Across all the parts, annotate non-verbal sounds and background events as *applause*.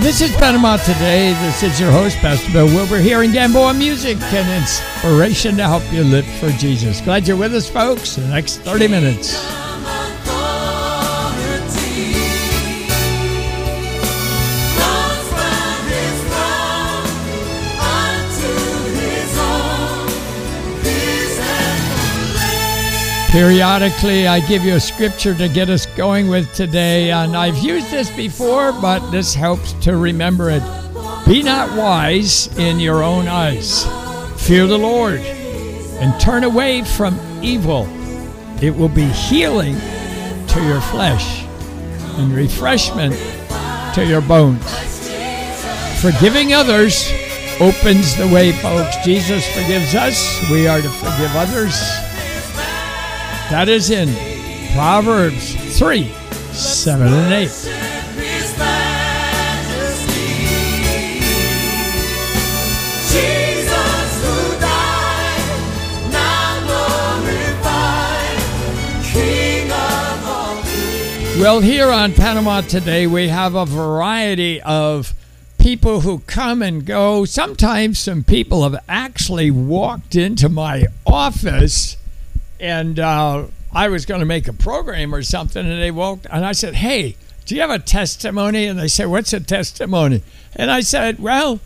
This is Panama Today. This is your host, Pastor Bill Wilbur, here in Gamboa Music and inspiration to help you live for Jesus. Glad you're with us, folks. The next 30 minutes. Periodically, I give you a scripture to get us going with today, and I've used this before, but this helps to remember it. Be not wise in your own eyes. Fear the Lord and turn away from evil. It will be healing to your flesh and refreshment to your bones. Forgiving others opens the way, folks. Jesus forgives us, we are to forgive others. That is in Proverbs 3 7 and 8. Well, here on Panama today, we have a variety of people who come and go. Sometimes some people have actually walked into my office and uh, I was going to make a program or something, and they walked, and I said, "Hey, do you have a testimony?" And they said, "What's a testimony?" And I said, "Well,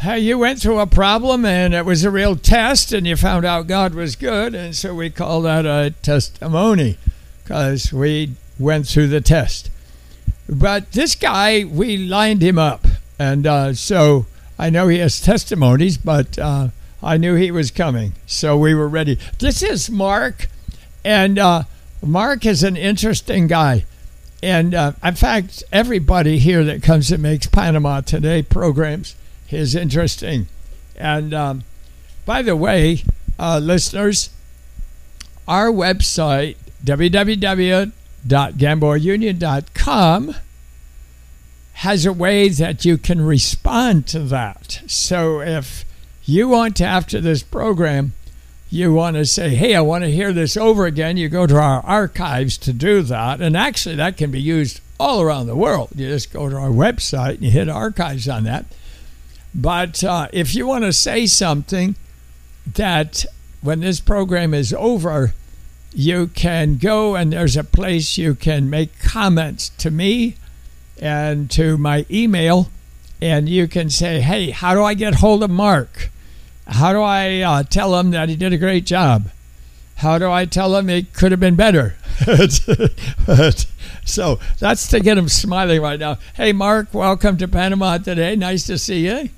hey, you went through a problem, and it was a real test, and you found out God was good, and so we call that a testimony, because we went through the test." But this guy, we lined him up, and uh, so I know he has testimonies, but. Uh, I knew he was coming, so we were ready. This is Mark, and uh, Mark is an interesting guy. And uh, in fact, everybody here that comes and makes Panama Today programs is interesting. And um, by the way, uh, listeners, our website, www.gamboaunion.com, has a way that you can respond to that. So if you want to, after this program, you want to say, hey, I want to hear this over again, you go to our archives to do that. And actually, that can be used all around the world. You just go to our website and you hit archives on that. But uh, if you want to say something that when this program is over, you can go and there's a place you can make comments to me and to my email. And you can say, hey, how do I get hold of Mark? How do I uh, tell him that he did a great job? How do I tell him it could have been better? *laughs* so that's to get him smiling right now. Hey, Mark, welcome to Panama today. Nice to see you.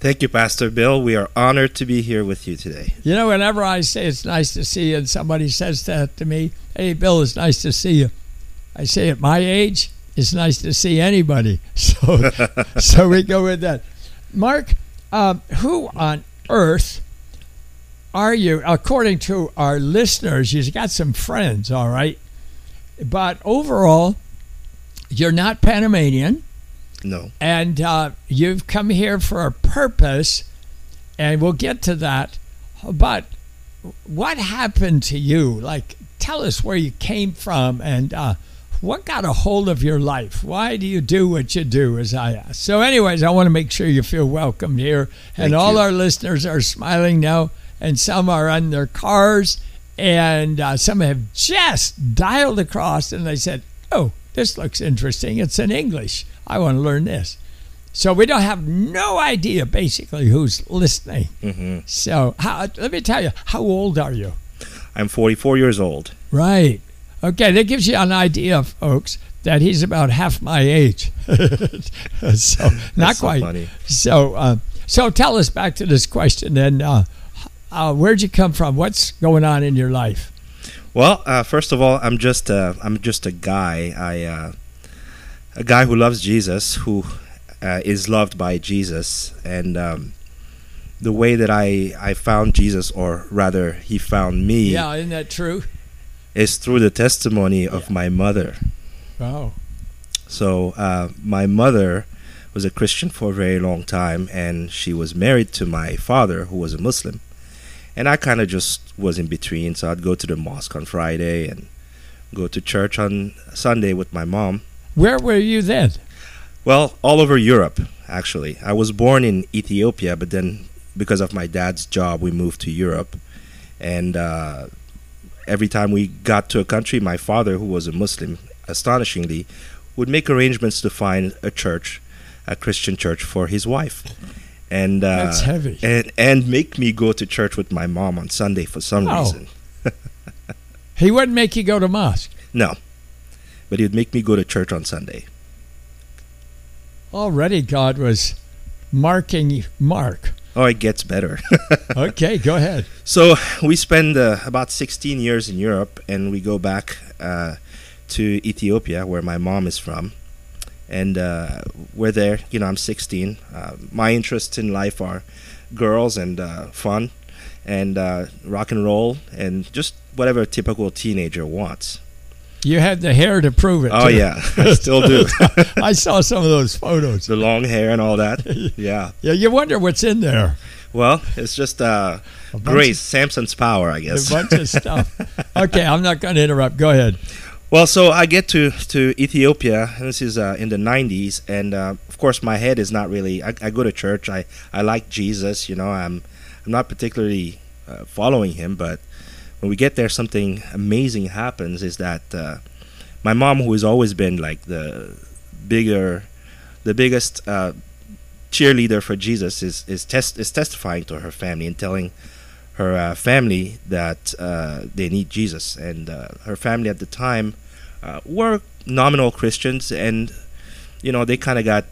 Thank you, Pastor Bill. We are honored to be here with you today. You know, whenever I say it's nice to see you, and somebody says that to me, hey, Bill, it's nice to see you. I say at my age, it's nice to see anybody. *laughs* So, so we go with that. Mark, um, who on earth are you? According to our listeners, you've got some friends, all right, but overall, you're not Panamanian. No. And uh, you've come here for a purpose, and we'll get to that. But what happened to you? Like, tell us where you came from and uh, what got a hold of your life? Why do you do what you do, as I asked? So, anyways, I want to make sure you feel welcome here. And Thank all you. our listeners are smiling now, and some are on their cars, and uh, some have just dialed across and they said, Oh, this looks interesting. It's in English. I want to learn this. So we don't have no idea basically who's listening. hmm So how, let me tell you, how old are you? I'm 44 years old. Right. Okay, that gives you an idea, folks, that he's about half my age. *laughs* so not so quite. funny. So, uh, so tell us back to this question. Then, uh, uh, where'd you come from? What's going on in your life? Well, uh, first of all, I'm just a, I'm just a guy. I uh, a guy who loves Jesus, who uh, is loved by Jesus, and um, the way that I I found Jesus, or rather, he found me, Yeah, isn't that true? Is through the testimony of Yeah. my mother. Wow. So uh, my mother was a Christian for a very long time, and she was married to my father, who was a Muslim. And I kind of just was in between, so I'd go to the mosque on Friday and go to church on Sunday with my mom. where were you then? Well, all over Europe, actually. I was born in Ethiopia, but then because of my dad's job, we moved to Europe. And uh, every time we got to a country, my father, who was a Muslim, astonishingly, would make arrangements to find a church, a Christian church for his wife. And uh, That's heavy. and and make me go to church with my mom on Sunday for some Oh. reason. He wouldn't make you go to mosque. No, but he'd make me go to church on Sunday. Already, God was marking Mark. Oh, it gets better. *laughs* Okay, go ahead. So we spend uh, about 16 years in Europe, and we go back uh, to Ethiopia, where my mom is from, and uh, we're there. You know, I'm 16. Uh, my interests in life are girls and uh, fun, and uh, rock and roll, and just whatever a typical teenager wants. You had the hair to prove it. Oh too. yeah, *laughs* I still do. *laughs* I saw some of those photos. the long hair and all that. *laughs* Yeah. Yeah, you wonder what's in there. Well, it's just uh, grace, Samson's power, I guess. A bunch of stuff. Okay, I'm not going to interrupt. Go ahead. Well, so I get to to Ethiopia. And this is uh, in the '90s, and uh, of course, my head is not really. I, I go to church. I, I like Jesus. You know, I'm I'm not particularly uh, following him, but when we get there, something amazing happens. Is that uh, my mom, who has always been like the bigger, the biggest uh, cheerleader for Jesus, is is test is testifying to her family and telling her uh, family that uh, they need Jesus, and uh, her family at the time uh, were nominal Christians, and you know they kind of got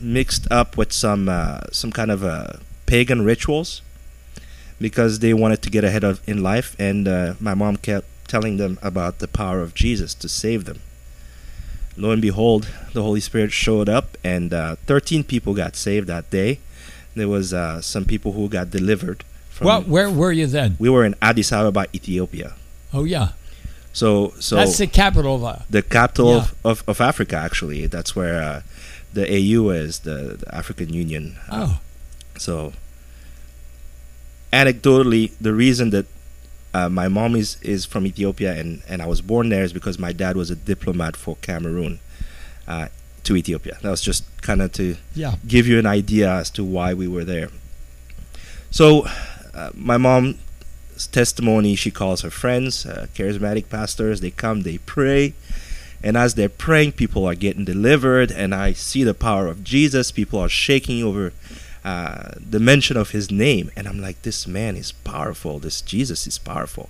mixed up with some some kind of pagan rituals because they wanted to get ahead of in life, and uh, my mom kept telling them about the power of Jesus to save them. Lo and behold, the Holy Spirit showed up, and uh, 13 people got saved that day. There was uh, some people who got delivered. From, Well, where were you then? we were in Addis Ababa, Ethiopia. Oh, yeah. So, so That's the capital of. Uh, the capital Yeah. of, of, Africa. Actually, that's where uh, the AU is, the, the African Union. Oh, So, anecdotally, the reason that uh, my mom is, is from Ethiopia and, and I was born there is because my dad was a diplomat for Cameroon uh, to Ethiopia. That was just kind of to yeah. give you an idea as to why we were there. So, uh, my mom's testimony, she calls her friends, uh, charismatic pastors. They come, they pray, and as they're praying, people are getting delivered, and I see the power of Jesus. People are shaking over uh, the mention of his name, and I'm like, this man is powerful. This Jesus is powerful.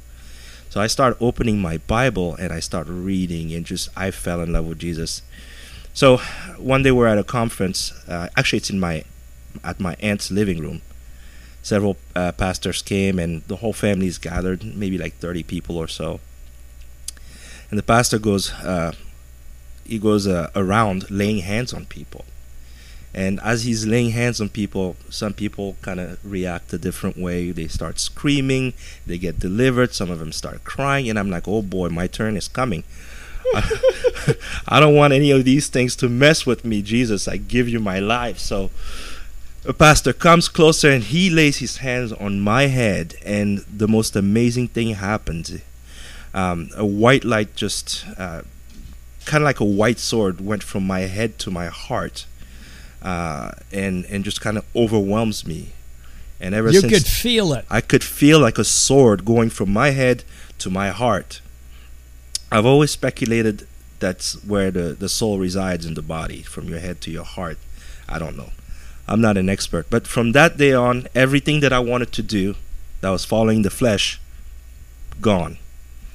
So I start opening my Bible and I start reading, and just I fell in love with Jesus. So one day we're at a conference. Uh, actually, it's in my at my aunt's living room. Several uh, pastors came, and the whole family is gathered, maybe like thirty people or so. And the pastor goes, uh, he goes uh, around laying hands on people. And as he's laying hands on people, some people kind of react a different way. They start screaming, they get delivered. Some of them start crying, and I'm like, oh boy, my turn is coming. *laughs* I don't want any of these things to mess with me, Jesus. I give you my life. So a pastor comes closer and he lays his hands on my head, and the most amazing thing happens. Um, a white light just, uh, kind of like a white sword, went from my head to my heart, uh, and and just kind of overwhelms me. And ever You since could feel it. I could feel like a sword going from my head to my heart. I've always speculated that's where the, the soul resides in the body, from your head to your heart. I don't know. I'm not an expert. But from that day on, everything that I wanted to do that was following the flesh, gone.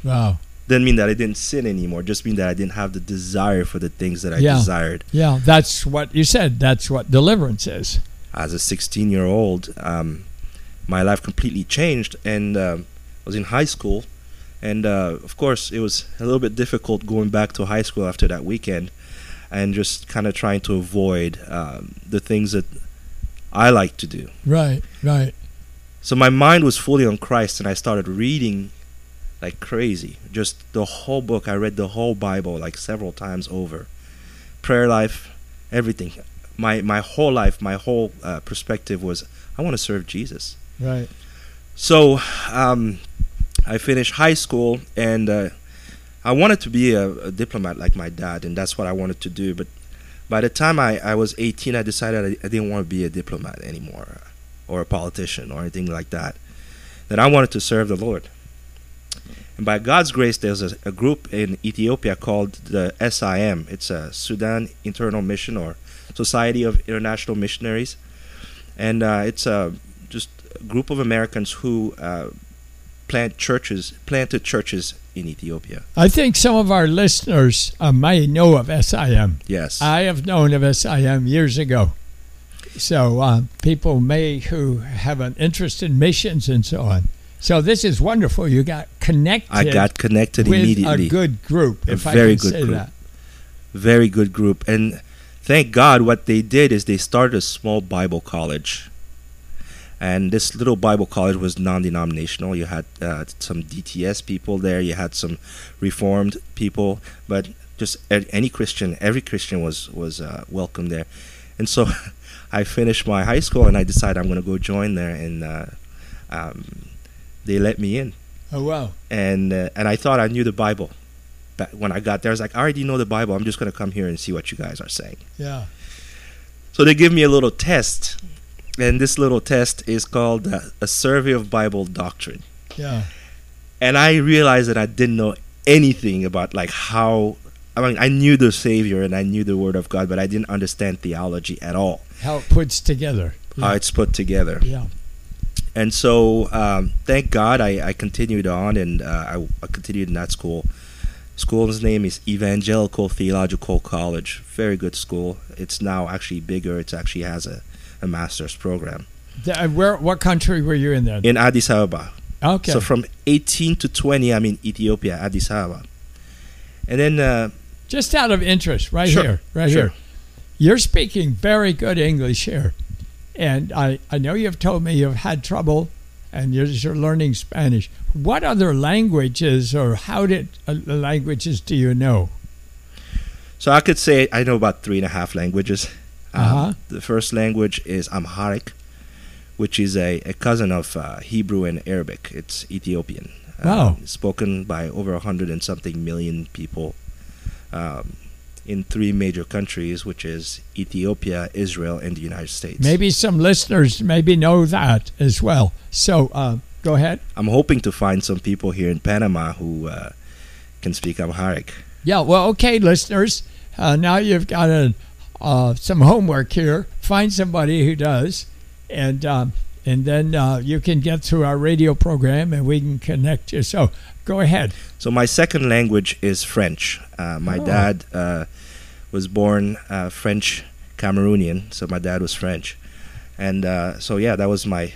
Wow. Didn't mean that I didn't sin anymore, just mean that I didn't have the desire for the things that I Yeah. desired. Yeah, that's what you said. That's what deliverance is. as a 16 year old, um, my life completely changed, and um, I was in high school, and uh, of course it was a little bit difficult going back to high school after that weekend, and just kind of trying to avoid um, the things that I like to do. Right, right. So my mind was fully on Christ, and I started reading like crazy. Just the whole book. I read the whole Bible like several times over. Prayer life, everything. My my whole life, my whole uh, perspective was I want to serve Jesus. Right. So um, I finished high school, and uh, I wanted to be a, a diplomat like my dad, and that's what I wanted to do. But By the time I, I was 18, I decided I, I didn't want to be a diplomat anymore or a politician or anything like that. That I wanted to serve the Lord. And by God's grace, there's a, a group in Ethiopia called the SIM. It's a Sudan Internal Mission or Society of International Missionaries. And uh, it's a just a group of Americans who uh, plant churches, planted churches in Ethiopia. I think some of our listeners uh, may know of SIM. Yes. I have known of SIM years ago. So uh, people may who have an interest in missions and so on. So this is wonderful. You got connected. I got connected with immediately. a good group. A if very good say group. that. very good group and thank god what they did is they started a small bible college and this little bible college was non-denominational you had uh, some dts people there you had some reformed people but just any christian every christian was was uh, welcome there and so *laughs* i finished my high school and i decided i'm going to go join there and uh, um, they let me in Oh wow. and uh, and I thought I knew the Bible. But when I got there, I was like, I already know the Bible. I'm just gonna come here and see what you guys are saying. Yeah. So they give me a little test, and this little test is called uh, a survey of Bible doctrine. Yeah. And I realized that I didn't know anything about like how. I mean, I knew the Savior and I knew the Word of God, but I didn't understand theology at all. How it puts together. How Yeah. it's put together. yeah. And so um, thank God I, I continued on and uh, I, I continued in that school. School's name is Evangelical Theological College. Very good school. It's now actually bigger. It actually has a, a master's program The- uh, where? What country were you in then? in Addis Ababa. okay. So from 18 to 20, I'm in Ethiopia, Addis Ababa. And then uh, Just out of interest, right Sure, here, right sure. here. You're speaking very good English here. And I, I know you've told me you've had trouble and you're, you're learning Spanish. What other languages or how did uh, languages do you know? So I could say I know about three and a half languages. Um, Uh-huh. The first language is Amharic, which is a, a cousin of uh, Hebrew and Arabic. It's Ethiopian. Wow. Um, spoken by over a hundred and something million people um, in three major countries, which is Ethiopia, Israel, and the United States. Maybe some listeners maybe know that as well. So uh, go ahead. I'm hoping to find some people here in Panama who uh, can speak Amharic. Yeah, well, okay, listeners. Uh, now you've got a, uh, some homework here. Find somebody who does, and um, and then uh, you can get through our radio program, and we can connect you. So go ahead. So my second language is French. Uh, my Oh. dad uh, was born uh, French Cameroonian, so my dad was French, and uh, so yeah, that was my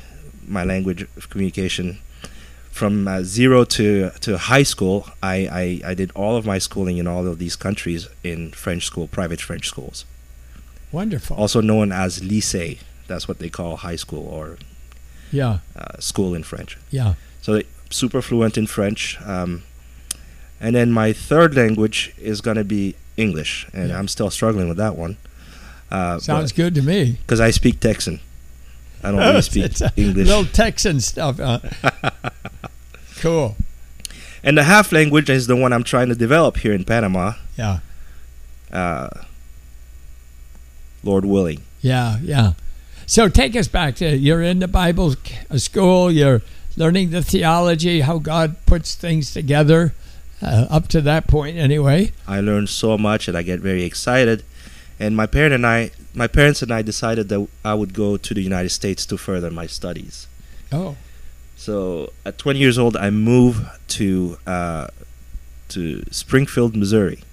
my language of communication. From uh, zero to to high school, I, I I did all of my schooling in all of these countries in French school, private French schools, Wonderful. also known as lycée. That's what they call high school or Yeah, uh, school in French. yeah. So super fluent in French. Um, and then my third language is going to be English, and Yeah. I'm still struggling with that one. Uh, Sounds good to me. Because I speak Texan. I don't really *laughs* speak English. Little Texan stuff. Huh? *laughs* cool. And the half language is the one I'm trying to develop here in Panama, Yeah, uh, Lord willing. yeah, yeah. So take us back to you're in the Bible uh, school. You're learning the theology, how God puts things together. Uh, up to that point, anyway. I learned so much, and I get very excited. And my parent and I, my parents and I, decided that I would go to the United States to further my studies. Oh, So at 20 years old, I moved to uh, to Springfield, Missouri,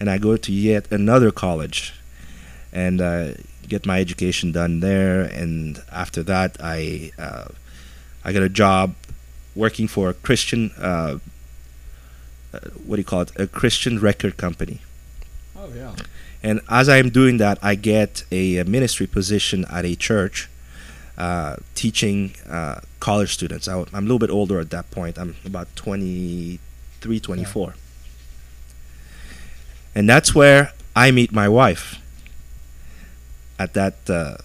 and I go to yet another college, and uh, get my education done there. And after that, I uh, I got a job working for a Christian. Uh, uh, what do you call it? A Christian record company. oh yeah. And as I'm doing that, I get a, ministry position at a church, uh, teaching uh, college students. I, am a little bit older at that point. I'm about 23, 24. And that's where I meet my wife at that uh,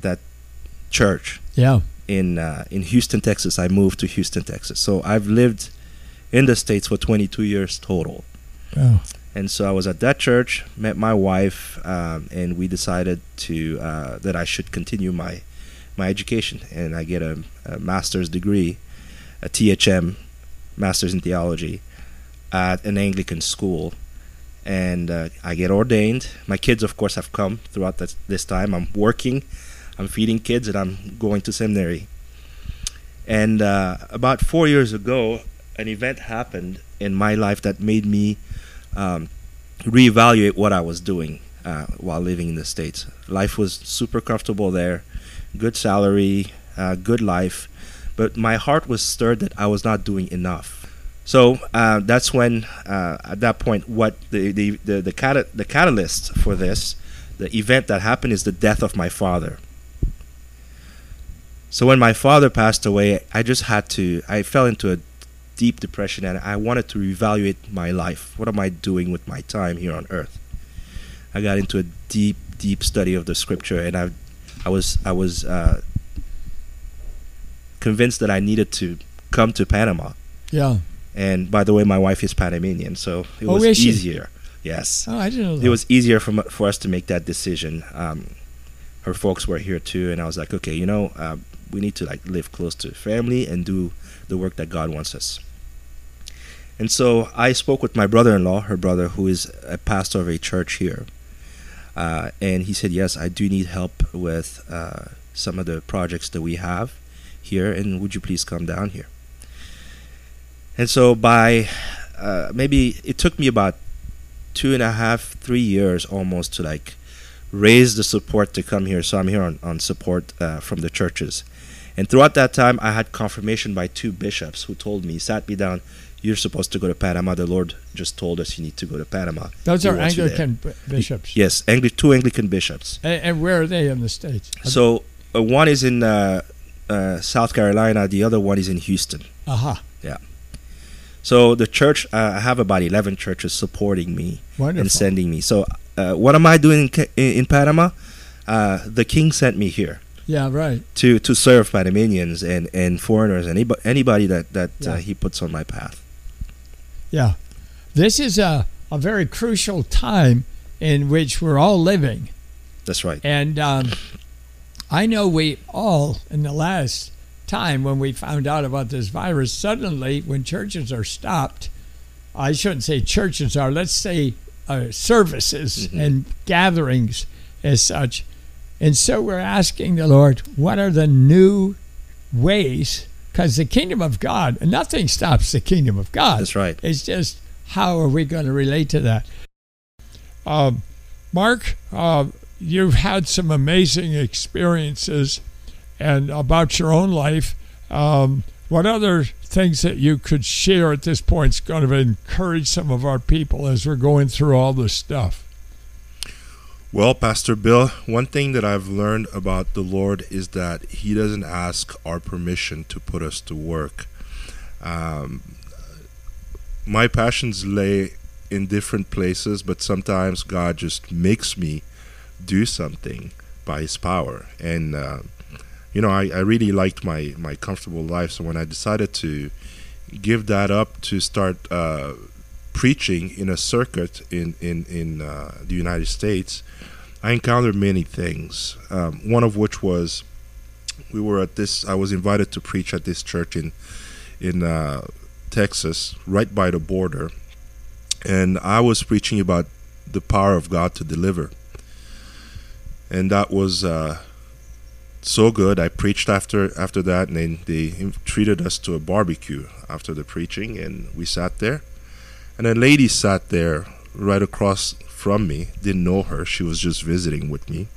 that church Yeah. in uh, in Houston, Texas. I moved to Houston, Texas. So I've lived in the states for 22 years total Oh, And so I was at that church, met my wife, um, and we decided to uh, that I should continue my my education, and I get a, a master's degree, a THM, master's in theology, at an Anglican school, and uh, I get ordained. My kids, of course, have come throughout this, this time. I'm working, I'm feeding kids, and I'm going to seminary. And uh, about four years ago, an event happened in my life that made me um, reevaluate what I was doing uh, while living in the States. Life was super comfortable there, good salary, uh, good life, but my heart was stirred that I was not doing enough. So uh, that's when, uh, at that point, what the the the the, cat- the catalyst for this, the event that happened, is the death of my father. So when my father passed away, I just had to. I fell into a deep depression, and I wanted to reevaluate my life. What am I doing with my time here on Earth? I got into a deep, deep study of the Scripture, and I, I was, I was uh, convinced that I needed to come to Panama. Yeah. And by the way, my wife is Panamanian, so it Oh, was she? easier. Yes Oh, I didn't know that. it was easier for, for us to make that decision. Um, her folks were here too, and I was like, okay, you know, uh, we need to like live close to family and do the work that God wants us. And so I spoke with my brother-in-law, her brother, who is a pastor of a church here, uh, and he said, yes, I do need help with uh, some of the projects that we have here, and would you please come down here? And so by uh, maybe it took me about two and a half, three years almost to like raise the support to come here. So I'm here on, on support uh, from the churches. And throughout that time, I had confirmation by two bishops who told me, sat me down, you're supposed to go to Panama. The Lord just told us you need to go to Panama. Those He are wants you there." Anglican b- bishops. Yes, Angli- two Anglican bishops. And, and where are they in the States? So uh, one is in uh, uh, South Carolina, the other one is in Houston. Aha. So the church, uh, I have about 11 churches supporting me Wonderful. and sending me. So uh, what am I doing in, in, Panama? Uh, the king sent me here yeah, right. to, to serve Panamanians and, and foreigners, anybody, anybody that, that uh, Yeah. he puts on my path. Yeah. This is a, a very crucial time in which we're all living. That's right. And um, I know we all, in the last time when we found out about this virus, suddenly when churches are stopped, I shouldn't say churches are, let's say uh, services Mhm. and gatherings as such. And so we're asking the Lord, what are the new ways? Because the kingdom of God, nothing stops the kingdom of God. That's right. It's just how are we going to relate to that? Um, Mark, uh, you've had some amazing experiences, and about your own life. Um, what other things that you could share at this point is going to encourage some of our people as we're going through all this stuff? Well, Pastor Bill, one thing that I've learned about the Lord is that He doesn't ask our permission to put us to work. Um, my passions lay in different places, but sometimes God just makes me do something by His power. And, uh, you know, I, I really liked my, my comfortable life. So when I decided to give that up to start uh, preaching in a circuit in, in, in uh, the United States, I encountered many things. Um, one of which was we were at this. I was invited to preach at this church in in uh, Texas, right by the border, and I was preaching about the power of God to deliver, and that was uh, so good. I preached after after that, and then they treated us to a barbecue after the preaching, and we sat there, and a lady sat there right across from me. Didn't know her. She was just visiting with me.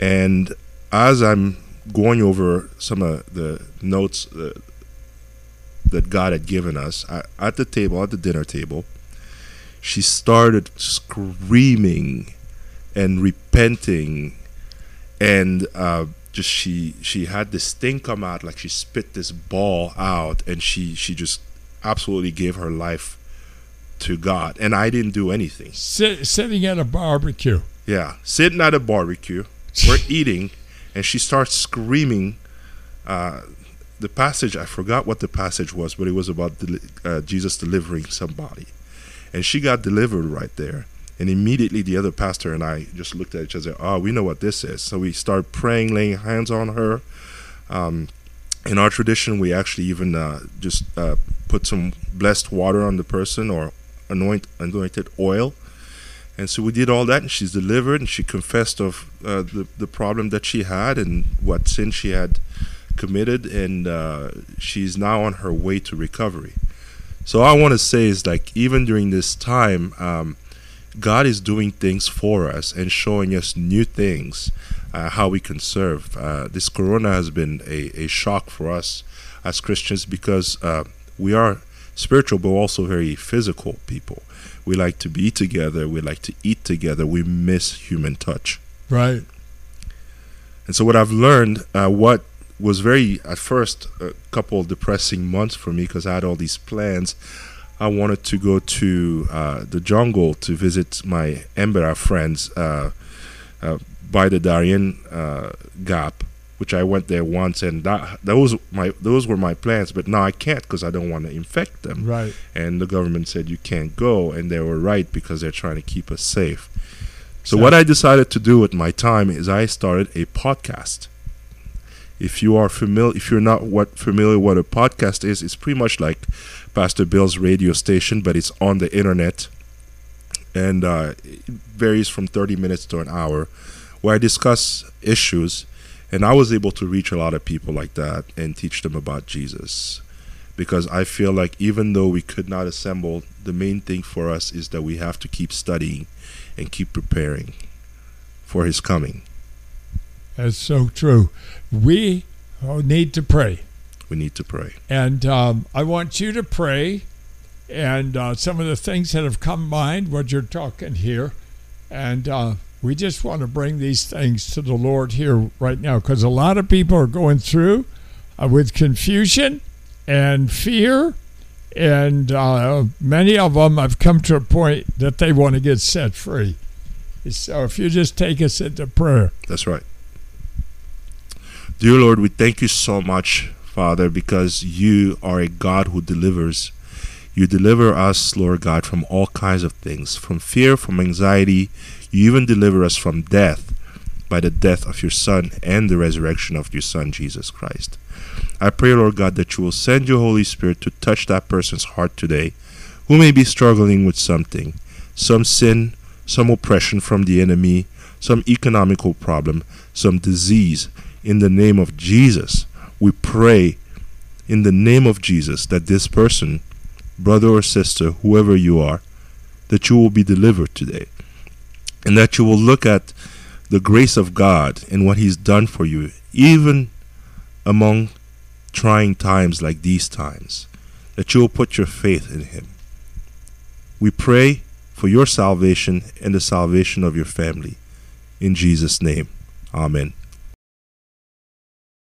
And as I'm going over some of the notes uh, that God had given us I, at the table, at the dinner table, she started screaming and repenting, and uh, just she she had this thing come out like she spit this ball out, and she she just absolutely gave her life to God, and I didn't do anything. Sit, sitting at a barbecue. Yeah, sitting at a barbecue, we're *laughs* eating, and she starts screaming. Uh, the passage I forgot what the passage was, but it was about deli- uh, Jesus delivering somebody, and she got delivered right there. And immediately the other pastor and I just looked at each other. Oh, we know what this is. So we start praying, laying hands on her. Um, in our tradition, we actually even uh, just uh, put some blessed water on the person or anoint anointed oil. And so we did all that, and she's delivered, and she confessed of uh, the the problem that she had and what sin she had committed, and uh, she's now on her way to recovery. So I want to say is like even during this time, um, God is doing things for us and showing us new things, uh, how we can serve. Uh, this Corona has been a, a shock for us as Christians because uh, we are spiritual but also very physical people. We like to be together, we like to eat together, we miss human touch. Right. And so, what I've learned, uh, what was very, at first, a couple of depressing months for me because I had all these plans. I wanted to go to uh, the jungle to visit my Embera friends uh, uh, by the Darien uh, Gap, which I went there once, and that those my those were my plans. But now I can't because I don't want to infect them. Right. And the government said you can't go, and they were right because they're trying to keep us safe. So, So- what I decided to do with my time is I started a podcast. If you are familiar, if you're not what familiar what a podcast is, it's pretty much like Pastor Bill's radio station, but it's on the internet, and uh, it varies from 30 minutes to an hour, where I discuss issues, and I was able to reach a lot of people like that and teach them about Jesus, because I feel like even though we could not assemble, the main thing for us is that we have to keep studying and keep preparing for His coming. That's so true. We need to pray. We need to pray. And um, I want you to pray. And uh, some of the things that have come mind, what you're talking here. And uh, we just want to bring these things to the Lord here right now because a lot of people are going through uh, with confusion and fear. And uh, many of them have come to a point that they want to get set free. So if you just take us into prayer. That's right. Dear Lord, we thank you so much, Father, because you are a God who delivers. You deliver us, Lord God, from all kinds of things, from fear, from anxiety. You even deliver us from death by the death of your Son and the resurrection of your Son, Jesus Christ. I pray, Lord God, that you will send your Holy Spirit to touch that person's heart today who may be struggling with something, some sin, some oppression from the enemy, some economical problem, some disease. In the name of Jesus, we pray in the name of Jesus that this person, brother or sister, whoever you are, that you will be delivered today. And that you will look at the grace of God and what He's done for you, even among trying times like these times, that you will put your faith in Him. We pray for your salvation and the salvation of your family. In Jesus' name, Amen.